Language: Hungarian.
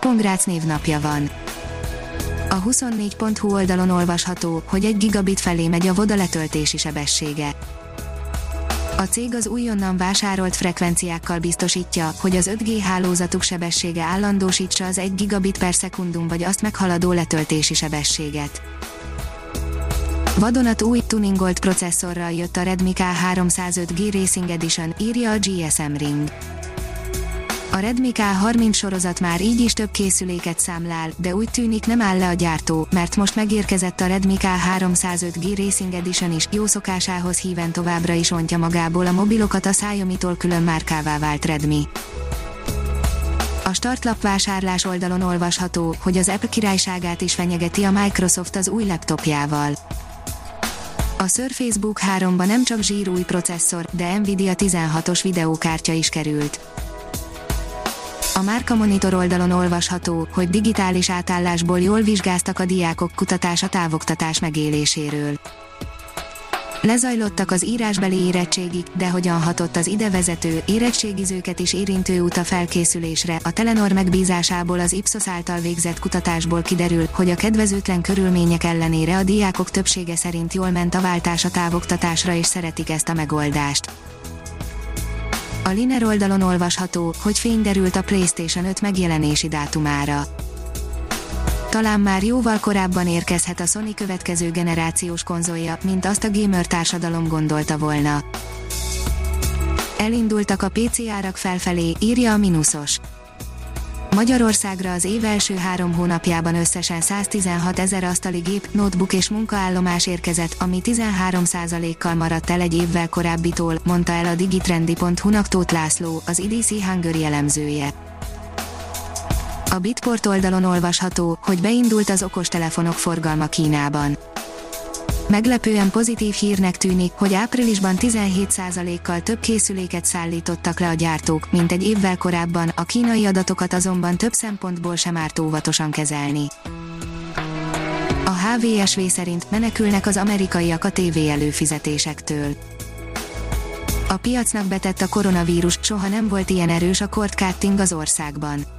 Pongrác névnapja van. A 24.hu oldalon olvasható, hogy egy gigabit felé megy a voda letöltési sebessége. A cég az újonnan vásárolt frekvenciákkal biztosítja, hogy az 5G hálózatuk sebessége állandósítsa az 1 gigabit per szekundum vagy azt meghaladó letöltési sebességet. Vadonat új tuningolt processzorral jött a Redmi K305G Racing Edition, írja a GSM Ring. A Redmi K30 sorozat már így is több készüléket számlál, de úgy tűnik nem áll le a gyártó, mert most megérkezett a Redmi K305G Racing Edition is, jó szokásához híven továbbra is ontja magából a mobilokat a Xiaomi-tól külön márkává vált Redmi. A startlap vásárlás oldalon olvasható, hogy az Apple királyságát is fenyegeti a Microsoft az új laptopjával. A Surface Book 3-ba nem csak zsír új processzor, de Nvidia 16-os videókártya is került. A Márka Monitor oldalon olvasható, hogy digitális átállásból jól vizsgáztak a diákok kutatása távoktatás megéléséről. Lezajlottak az írásbeli érettségik, de hogyan hatott az idevezető, érettségizőket is érintő út a felkészülésre, a Telenor megbízásából az Ipsos által végzett kutatásból kiderül, hogy a kedvezőtlen körülmények ellenére a diákok többsége szerint jól ment a váltás a távoktatásra és szeretik ezt a megoldást. A Liner oldalon olvasható, hogy fény derült a PlayStation 5 megjelenési dátumára. Talán már jóval korábban érkezhet a Sony következő generációs konzolja, mint azt a gamer társadalom gondolta volna. Elindultak a PC árak felfelé, írja a Minusos. Magyarországra az év első három hónapjában összesen 116 ezer asztali gép, notebook és munkaállomás érkezett, ami 13%-kal maradt el egy évvel korábbitól, mondta el a digitrendi.hu-nak Tóth László, az IDC Hungary elemzője. A Bitport oldalon olvasható, hogy beindult az okostelefonok forgalma Kínában. Meglepően pozitív hírnek tűnik, hogy áprilisban 17%-kal több készüléket szállítottak le a gyártók, mint egy évvel korábban, a kínai adatokat azonban több szempontból sem árt óvatosan kezelni. A HVSV szerint menekülnek az amerikaiak a TV előfizetésektől. A piacnak betett a koronavírus, soha nem volt ilyen erős a cord az országban